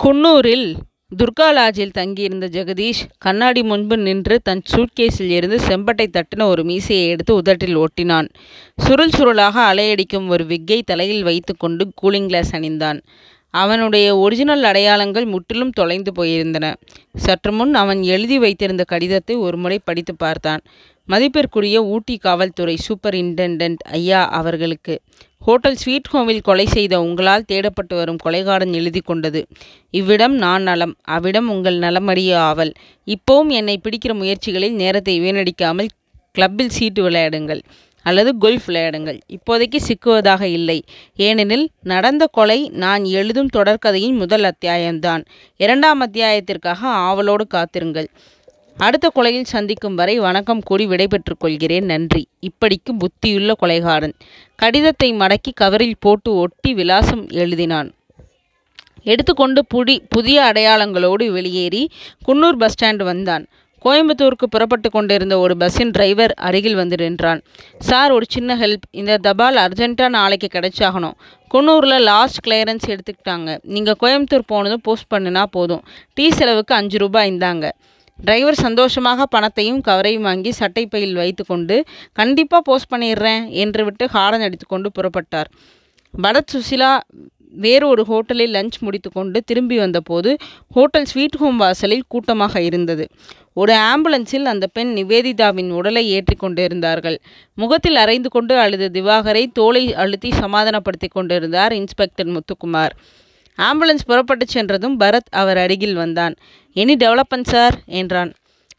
குன்னூரில் துர்கா லாட்ஜில் தங்கியிருந்த ஜெகதீஷ் கண்ணாடி முன்பு நின்று தன் சூட்கேஸில் இருந்து செம்பட்டை தட்டின ஒரு மீசையை எடுத்து உதட்டில் ஒட்டினான். சுருள் சுருளாக அலையடிக்கும் ஒரு விக்கை தலையில் வைத்துக்கொண்டு கூலிங் கிளாஸ் அணிந்தான். அவனுடைய ஒரிஜினல் அடையாளங்கள் முற்றிலும் தொலைந்து போயிருந்தன. சற்றுமுன் அவன் எழுதி வைத்திருந்த கடிதத்தை ஒருமுறை படித்து பார்த்தான். மதிப்பிற்குரிய ஊட்டி காவல்துறை சூப்பரின்டெண்டெண்ட் ஐயா அவர்களுக்கு ஹோட்டல் ஸ்வீட் ஹோமில் கொலை செய்த உங்களால் தேடப்பட்டு வரும் கொலைகாரன் எழுதி கொண்டது. இவ்விடம் நான் நலம். அவ்விடம் உங்கள் நலமறிய ஆவல். இப்போவும் என்னை பிடிக்கிற முயற்சிகளில் நேரத்தை வீணடிக்காமல் கிளப்பில் சீட்டு விளையாடுங்கள். அல்லது கொல்ப் விளையாடுங்கள். இப்போதைக்கு சிக்குவதாக இல்லை. ஏனெனில் நடந்த கொலை நான் எழுதும் தொடர்கதையின் முதல் அத்தியாயம்தான். இரண்டாம் அத்தியாயத்திற்காக ஆவலோடு காத்திருங்கள். அடுத்த கொலையில் சந்திக்கும் வரை வணக்கம் கூடி விடைபெற்றுக் கொள்கிறேன் நன்றி. இப்படிக்கு புத்தியுள்ள கொலைகாரன். கடிதத்தை மடக்கி கவரில் போட்டு ஒட்டி விலாசம் எழுதினான். எடுத்துக்கொண்டு புடி புதிய அடையாளங்களோடு வெளியேறி குன்னூர் பஸ் ஸ்டாண்ட் வந்தான். கோயம்புத்தூருக்கு புறப்பட்டு கொண்டிருந்த ஒரு பஸ்ஸின் டிரைவர் அருகில் வந்து நின்றான். சார் ஒரு சின்ன ஹெல்ப். இந்த தபால் அர்ஜென்ட்டாக நாளைக்கு கிடைச்சாகணும். குன்னூரில் லாஸ்ட் கிளியரன்ஸ் எடுத்துக்கிட்டாங்க. நீங்கள் கோயம்புத்தூர் போனதும் போஸ்ட் பண்ணினா போதும். டீ செலவுக்கு அஞ்சு ரூபாய் இந்தாங்க. டிரைவர் சந்தோஷமாக பணத்தையும் கவரையும் வாங்கி சட்டைப்பையில் வைத்துக்கொண்டு கண்டிப்பாக போஸ்ட் பண்ணிடுறேன் என்று விட்டு ஹாரன் அடித்துக்கொண்டு புறப்பட்டார். பரத் சுசிலா வேறு ஒரு ஹோட்டலில் லஞ்ச் முடித்துக்கொண்டு திரும்பி வந்தபோது ஹோட்டல் ஸ்வீட் ஹோம் வாசலில் கூட்டமாக இருந்தது. ஒரு ஆம்புலன்ஸில் அந்த பெண் நிவேதிதாவின் உடலை ஏற்றிக் கொண்டிருந்தார்கள். முகத்தில் அறைந்து கொண்டு அழுத திவாகரை தோலை அழுத்தி சமாதானப்படுத்திக் கொண்டிருந்தார் இன்ஸ்பெக்டர் முத்துக்குமார். ஆம்புலன்ஸ் புறப்பட்டு சென்றதும் பரத் அவர் அருகில் வந்தான். Any development sir? என்றான்.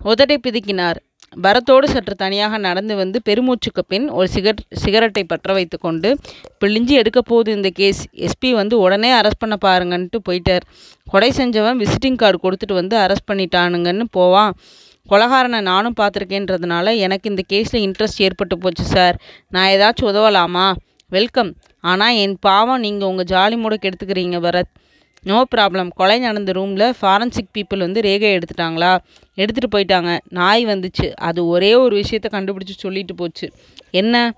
உதட்டை பிதுக்கினார். பரத்தோடு சற்று தனியாக நடந்து வந்து பெருமூச்சுக்கு பின் ஒரு சிகரெட் சிகரெட்டை பற்ற வைத்துக்கொண்டு பிழிஞ்சு எடுக்கப் போகுது இந்த கேஸ். எஸ்பி வந்து உடனே அரெஸ்ட் பண்ண பாருங்கன்ட்டு போயிட்டார். கொடை செஞ்சவன் விசிட்டிங் கார்டு கொடுத்துட்டு வந்து அரெஸ்ட் பண்ணிட்டானுங்கன்னு போவான். கொலகாரனை நானும் பார்த்துருக்கேன்றதுனால எனக்கு இந்த கேஸில் இன்ட்ரெஸ்ட் ஏற்பட்டு போச்சு சார். நான் ஏதாச்சும் உதவலாமா? வெல்கம். ஆனால் என் பாவம் நீங்கள் உங்கள் ஜாலி மூட கெடுத்துக்கிறீங்க பரத். No problem. கொலை நடந்த ரூமில் ஃபாரன்சிக் பீப்பிள் வந்து ரேகை எடுத்துட்டாங்களா? எடுத்துகிட்டு போயிட்டாங்க. நாய் வந்துச்சு. அது ஒரே ஒரு விஷயத்த கண்டுபிடிச்சி சொல்லிட்டு போச்சு. என்ன?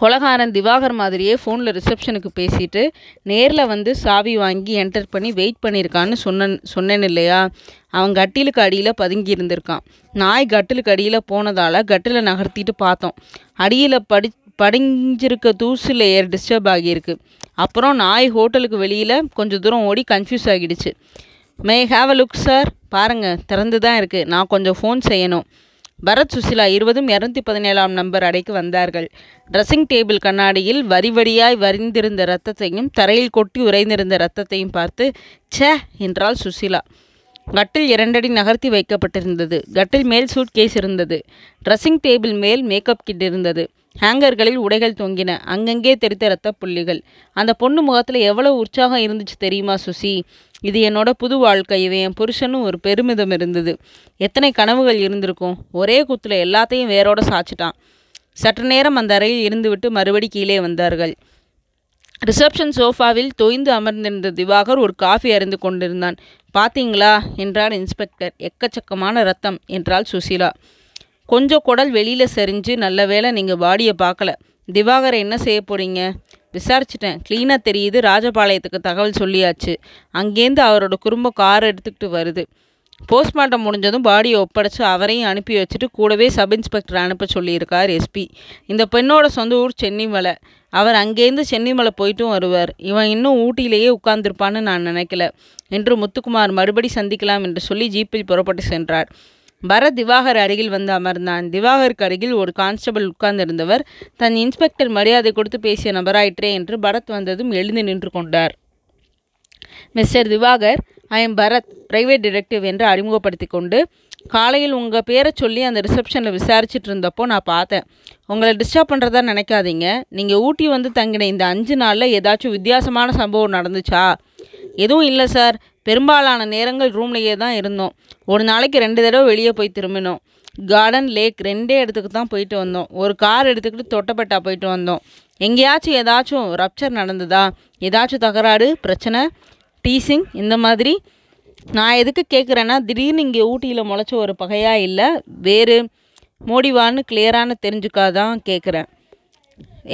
கொலகாரன் திவாகர் மாதிரியே ஃபோனில் ரிசப்ஷனுக்கு பேசிட்டு நேரில் வந்து சாவி வாங்கி என்டர் பண்ணி வெயிட் பண்ணியிருக்கான்னு சொன்னேன் சொன்னேன் இல்லையா அவன் கட்டிலுக்கு அடியில் பதுங்கி இருந்திருக்கான். நாய் கட்டிலுக்கு அடியில் போனதால் கட்டில் நகர்த்திட்டு பார்த்தோம். அடியில் படி படிஞ்சிருக்க தூசு லேயர் டிஸ்டர்ப் ஆகியிருக்கு. அப்புறம் நாய் ஹோட்டலுக்கு வெளியில் கொஞ்சம் தூரம் ஓடி கன்ஃப்யூஸ் ஆகிடுச்சு. May have have look sir? பாருங்கள் திறந்து தான் இருக்குது நான் கொஞ்சம் ஃபோன் செய்யணும். பரத் சுசிலா இருபதும் இரநூத்தி பதினேழாம் நம்பர் அடைக்கு வந்தார்கள். ட்ரெஸ்ஸிங் டேபிள் கண்ணாடியில் வரி வரியாய் வரிந்திருந்த ரத்தத்தையும் தரையில் கொட்டி உறைந்திருந்த ரத்தத்தையும் பார்த்து சே என்றாள் சுசிலா கட்டில் இரண்டடி நகர்த்தி வைக்கப்பட்டிருந்தது. கட்டில் மேல் சூட்கேஸ் இருந்தது. ட்ரெஸ்ஸிங் டேபிள் மேல் மேக்கப் கிட் இருந்தது. ஹேங்கர்களில் உடைகள் தொங்கின. அங்கங்கே தெறித்த இரத்த புள்ளிகள். அந்த பொண்ணு முகத்தில் எவ்வளவு உற்சாகம் இருந்துச்சு தெரியுமா சுசி? இது என்னோட புது வாழ்க்கை. இவன் என் புருஷனும் ஒரு பெருமிதம் இருந்தது. எத்தனை கனவுகள் இருந்திருக்கும். ஒரே குத்துல எல்லாத்தையும் வேரோட சாச்சிட்டான் சற்று நேரம் அந்த அறையில் இருந்துவிட்டு மறுபடி கீழே வந்தார்கள். ரிசப்ஷன் சோஃபாவில் தொய்ந்து அமர்ந்திருந்த திவாகர் ஒரு காஃபி அறிந்து கொண்டிருந்தான். பாத்தீங்களா? என்றார் இன்ஸ்பெக்டர். எக்கச்சக்கமான ரத்தம் என்றாள் சுசீலா. கொஞ்சம் குடல் வெளியில் சரிஞ்சு நல்ல வேளை நீங்கள் பாடியை பார்க்கல திவாகரை என்ன செய்ய போறீங்க? விசாரிச்சுட்டேன். க்ளீனாக தெரியுது ராஜபாளையத்துக்கு தகவல் சொல்லியாச்சு. அங்கேருந்து அவரோட குடும்பம் கார் எடுத்துக்கிட்டு வருது. போஸ்ட்மார்ட்டம் முடிஞ்சதும் பாடியை ஒப்படைச்சு அவரையும் அனுப்பி வச்சுட்டு கூடவே சப் இன்ஸ்பெக்டரை அனுப்ப சொல்லியிருக்கார் எஸ்பி இந்த பெண்ணோட சொந்த ஊர் சென்னிமலை. அவர் அங்கேருந்து சென்னிமலை போயிட்டும் வருவார். இவன் இன்னும் ஊட்டியிலேயே உட்கார்ந்துருப்பான்னு நான் நினைக்கல என்று முத்துக்குமார் மறுபடி சந்திக்கலாம் என்று சொல்லி ஜீப்பில் புறப்பட்டு சென்றார். பரத் திவாகர் அருகில் வந்து அமர்ந்தான். திவாகருக்கு அருகில் ஒரு கான்ஸ்டபிள் உட்கார்ந்திருந்தவர் தன் இன்ஸ்பெக்டர் மரியாதை கொடுத்து பேசிய நபராயிற்றே என்று பரத் வந்ததும் எழுந்து நின்று கொண்டார். Mister Diwakar I am Bharat private detective என்று அறிமுகப்படுத்திக் கொண்டு காலையில் உங்கள் பேரை சொல்லி அந்த ரிசப்ஷனில் விசாரிச்சுட்டு இருந்தப்போ நான் பார்த்தேன். உங்களை டிஸ்டர்ப் பண்ணுறதா நினைக்காதீங்க. நீங்கள் ஊட்டி வந்து தங்கின இந்த அஞ்சு நாளில் ஏதாச்சும் வித்தியாசமான சம்பவம் நடந்துச்சா? எதுவும் இல்லை சார். பெரும்பாலான நேரங்கள் ரூம்லேயே தான் இருந்தோம். ஒரு நாளைக்கு ரெண்டு தடவை வெளியே போய் திரும்பினோம். கார்டன் லேக் ரெண்டே இடத்துக்கு தான் போயிட்டு வந்தோம். ஒரு கார் எடுத்துக்கிட்டு தொட்டப்பட்டா போயிட்டு வந்தோம். எங்கேயாச்சும் ஏதாச்சும் ரப்சர் நடந்ததா? ஏதாச்சும் தகராறு? பிரச்சனை? டீசிங்? இந்த மாதிரி? நான் எதுக்கு கேட்குறேன்னா திடீர்னு இங்கே ஊட்டியில் முளைச்ச ஒரு பகையாக இல்லை வேறு மோடிவான்னு கிளியரான தெரிஞ்சுக்காதான் கேட்குறேன்.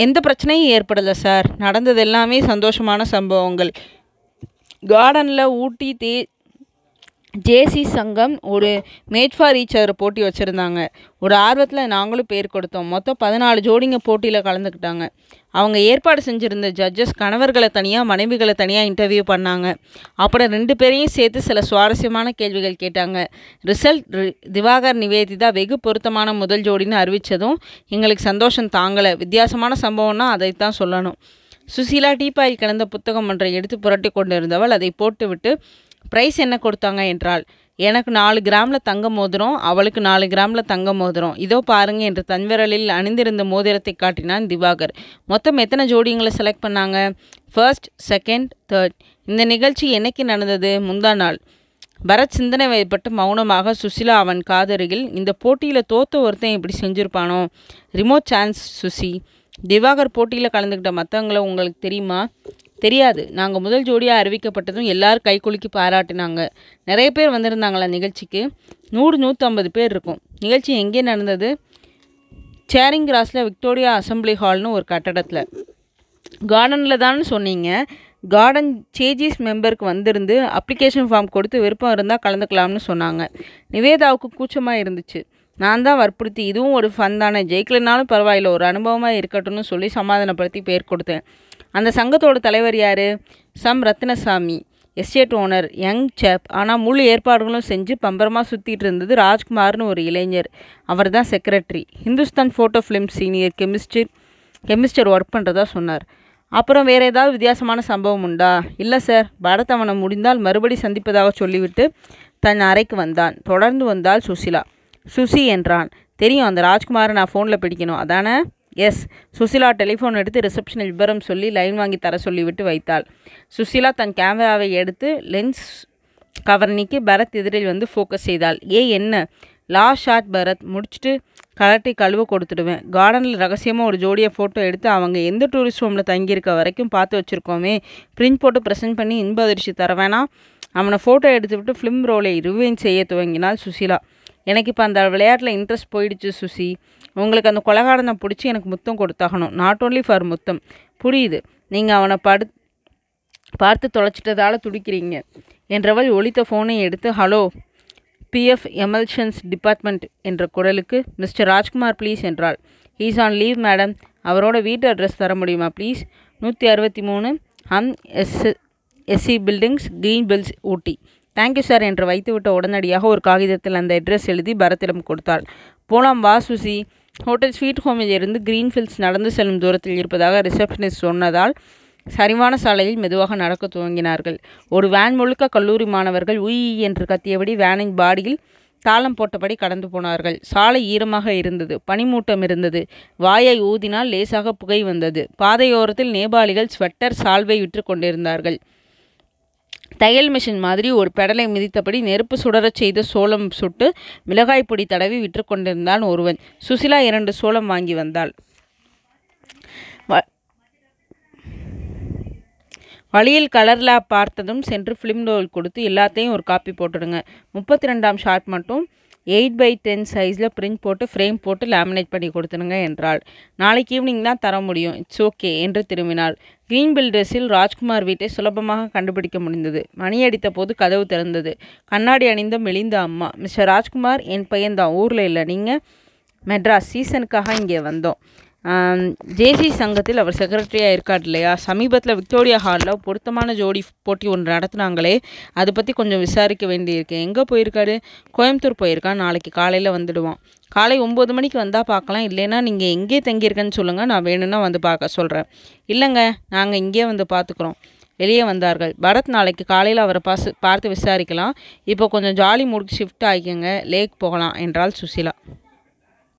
எந்த பிரச்சனையும் ஏற்படலை சார். நடந்தது எல்லாமே சந்தோஷமான சம்பவங்கள். கார்டனில் ஊட்டி தே ஜேசி சங்கம் ஒரு மேட் ஃபார் ஈச் அதர் போட்டி வச்சுருந்தாங்க. ஒரு ஆர்வத்தில் நாங்களும் பேர் கொடுத்தோம். மொத்தம் பதினாலு ஜோடிங்க போட்டியில் கலந்துக்கிட்டாங்க. அவங்க ஏற்பாடு செஞ்சுருந்த ஜட்ஜஸ் கணவர்களை தனியாக மனைவிகளை தனியாக இன்டர்வியூ பண்ணாங்க. அப்புறம் ரெண்டு பேரையும் சேர்த்து சில சுவாரஸ்யமான கேள்விகள் கேட்டாங்க. ரிசல்ட் திவாகர் நிவேதிதா வெகு பொருத்தமான முதல் ஜோடின்னு அறிவித்ததும் எங்களுக்கு சந்தோஷம் தாங்கலை. வித்தியாசமான சம்பவம்னா அதைத்தான் சொல்லணும். சுசீலா டீப்பாயில் கிடந்த புத்தகம் ஒன்றை எடுத்து புரட்டி கொண்டிருந்தவள் அதை போட்டுவிட்டு ப்ரைஸ் என்ன கொடுத்தாங்க? என்றாள். எனக்கு நாலு கிராமில் தங்க மோதிரம் அவளுக்கு நாலு கிராமில் தங்க மோதிரம். இதோ பாருங்க என்று தன்விரலில் அணிந்திருந்த மோதிரத்தை காட்டினான் திவாகர். மொத்தம் எத்தனை ஜோடிங்களை செலக்ட் பண்ணாங்க? ஃபர்ஸ்ட் செகண்ட் தேர்ட் இந்த நிகழ்ச்சி என்னைக்கு நடந்தது? முந்தா நாள். பரத் சிந்தனை வயப்பட்டு மௌனமாக சுசிலா அவன் காதருகில் இந்த போட்டியில் தோத்த ஒருத்தன் இப்படி செஞ்சுருப்பானோ? Remote chance Susi. திவாகர் போட்டியில் கலந்துக்கிட்ட மற்றவங்கள உங்களுக்கு தெரியுமா? தெரியாது. நாங்கள் முதல் ஜோடியாக அறிவிக்கப்பட்டதும் எல்லாரும் கைக்குலுக்கி பாராட்டினாங்க. நிறைய பேர் வந்திருந்தாங்களா நிகழ்ச்சிக்கு? நூறு நூற்றம்பது பேர் இருக்கும். நிகழ்ச்சி எங்கே நடந்தது? சேரிங் கிராஸில் விக்டோரியா அசம்பிளி ஹால்னு ஒரு கட்டடத்தில். கார்டனில் தான் சொன்னீங்க. கார்டன் சேஜிஸ் மெம்பருக்கு வந்திருந்து அப்ளிகேஷன் ஃபார்ம் கொடுத்து விருப்பம் இருந்தால் கலந்துக்கலாம்னு சொன்னாங்க. நிவேதாவுக்கு கூச்சமாக இருந்துச்சு. நான் தான் வற்புறுத்தி. இதுவும் ஒரு ஃபன் தானே. ஜெயிக்கலனாலும் பரவாயில்ல. ஒரு அனுபவமாக இருக்கட்டும்னு சொல்லி சமாதானப்படுத்தி பேர் கொடுத்தேன். அந்த சங்கத்தோட தலைவர் யார்? Sam Ratnasamy. Estate owner young chap ஆனால் முழு ஏற்பாடுகளும் செஞ்சு பம்பரமாக சுற்றிட்டு இருந்தது ராஜ்குமார்னு ஒரு இளைஞர். அவர் தான் secretary Hindustan Photo Film senior chemist chemist work பண்ணுறதா சொன்னார். அப்புறம் வேறு ஏதாவது வித்தியாசமான சம்பவம் உண்டா? இல்லை சார் பரத் அவனை முடிந்தால் மறுபடி சந்திப்பதாக சொல்லிவிட்டு தன் அறைக்கு வந்தான். தொடர்ந்து வந்தால் சுசிலா. சுசி என்றான். தெரியும் அந்த ராஜ்குமாரை நான் ஃபோனில் பிடிக்கணும். அதானே? எஸ் சுசிலா டெலிஃபோன் எடுத்து ரிசப்ஷனில் விபரம் சொல்லி லைன் வாங்கி தர சொல்லிவிட்டு வைத்தாள். சுசிலா தன் கேமராவை எடுத்து லென்ஸ் கவர் நீக்கி பரத் எதிரில் வந்து ஃபோக்கஸ் செய்தாள். ஏ என்ன? லா ஷாட் பரத். முடிச்சுட்டு கலட்டி கழுவ கொடுத்துடுவேன். கார்டனில் ரகசியமாக ஒரு ஜோடியை ஃபோட்டோ எடுத்து அவங்க எந்த டூரிஸ்ட் ஹோமில் தங்கியிருக்க வரைக்கும் பார்த்து வச்சுருக்கோமே. பிரிண்ட் போட்டு ப்ரெசென்ட் பண்ணி இன்ப அதிர்ச்சி தர வேணாம். அவனை ஃபோட்டோ எடுத்து விட்டு ஃபிலிம் ரோலை ரிவைன் செய்ய துவங்கினாள் சுசிலா. எனக்கு இப்போ அந்த விளையாட்டில் இன்ட்ரெஸ்ட் போயிடுச்சு சுசி. உங்களுக்கு அந்த கொலகாரனை பிடிச்சி எனக்கு முத்தம் கொடுத்தாகணும். நாட் ஓன்லி ஃபார் முத்தம். புரியுது. நீங்கள் அவனை படு பார்த்து தொலைச்சிட்டதால் துடிக்கிறீங்க. என்றவள் ஒழித்த ஃபோனை எடுத்து ஹலோ பிஎஃப் எமல்ஷன்ஸ் டிபார்ட்மெண்ட் என்ற குரலுக்கு மிஸ்டர் ராஜ்குமார் ப்ளீஸ் என்றாள். ஹீஸ் ஆன் லீவ் மேடம் அவரோட வீட்டு அட்ரஸ் தர முடியுமா ப்ளீஸ் நூற்றி அறுபத்தி மூணு ஹம் S SC buildings green hills Ooty. Thank you sir என்று வைத்துவிட்ட உடனடியாக ஒரு காகிதத்தில் அந்த அட்ரஸ் எழுதி பரத்திடம் கொடுத்தாள். போலாம் வா சுசி. ஹோட்டல் ஸ்வீட் ஹோமில் இருந்து கிரீன்ஃபீல்ட்ஸ் நடந்து செல்லும் தூரத்தில் இருப்பதாக ரிசப்ஷனிஸ்ட் சொன்னதால் சரிவான சாலையில் மெதுவாக நடக்க துவங்கினார்கள். ஒரு வேன் முழுக்க கல்லூரி மாணவர்கள் உய் என்று கத்தியபடி வேனின் பாடியில் தாளம் போட்டபடி கடந்து போனார்கள். சாலை ஈரமாக இருந்தது. பனிமூட்டம் இருந்தது. வாயை ஊதினால் லேசாக புகை வந்தது. பாதையோரத்தில் நேபாளிகள் ஸ்வெட்டர் சால்வை விற்று கொண்டிருந்தார்கள். தையல் மிஷின் மாதிரி ஒரு பெடலை மிதித்தபடி நெருப்பு சுடரச் செய்த சோளம் சுட்டு மிளகாய் பொடி தடவி விற்று கொண்டிருந்தான் ஒருவன். சுசிலா இரண்டு சோளம் வாங்கி வந்தாள். வழியில் கலர்லா பார்த்ததும் சென்று ஃபிலிம் ரோல் கொடுத்து எல்லாத்தையும் ஒரு காப்பி போட்டுடுங்க. முப்பத்தி ரெண்டாம் ஷார்ட் மட்டும் எயிட் பை டென் சைஸில் பிரிண்ட் போட்டு ஃப்ரேம் போட்டு லேமினேட் பண்ணி கொடுத்துருங்க என்றாள். நாளைக்கு ஈவினிங் தான் தர முடியும். இட்ஸ் ஓகே என்று திரும்பினாள். க்ரீன் பில்டர்ஸில் ராஜ்குமார் வீட்டை சுலபமாக கண்டுபிடிக்க முடிந்தது. மணி அடித்த போது கதவு திறந்தது. கண்ணாடி அணிந்த மெலிந்த அம்மா மிஸ்டர் ராஜ்குமார் என் பையன்தான் ஊரில் இல்லை. நீங்கள் மெட்ராஸ் சீசனுக்காக இங்கே வந்தோம். ஜேசி சங்கத்தில் அவர் செக்ரட்டரியாக இருக்கார் இல்லையா? சமீபத்தில் விக்டோரியா ஹாலில் பொருத்தமான ஜோடி போட்டி ஒன்று நடத்துனாங்களே அதை பற்றி கொஞ்சம் விசாரிக்க வேண்டியிருக்கு. எங்கே போயிருக்காரு? கோயம்புத்தூர் போயிருக்கான். நாளைக்கு காலையில் வந்துடுவான். காலை ஒம்பது மணிக்கு வந்தால் பார்க்கலாம். இல்லைன்னா நீங்கள் எங்கே தங்கியிருக்கேன்னு சொல்லுங்கள் நான் வேணும்னா வந்து பார்க்க சொல்கிறேன் இல்லைங்க நாங்கள் இங்கே வந்து பார்த்துக்குறோம். வெளியே வந்தார்கள். பரத் நாளைக்கு காலையில் அவரை பாசு பார்த்து விசாரிக்கலாம். இப்போ கொஞ்சம் ஜாலி மூடுக்கு ஷிஃப்ட் ஆகிக்கங்க. லேக் போகலாம் என்றாள் சுசிலா.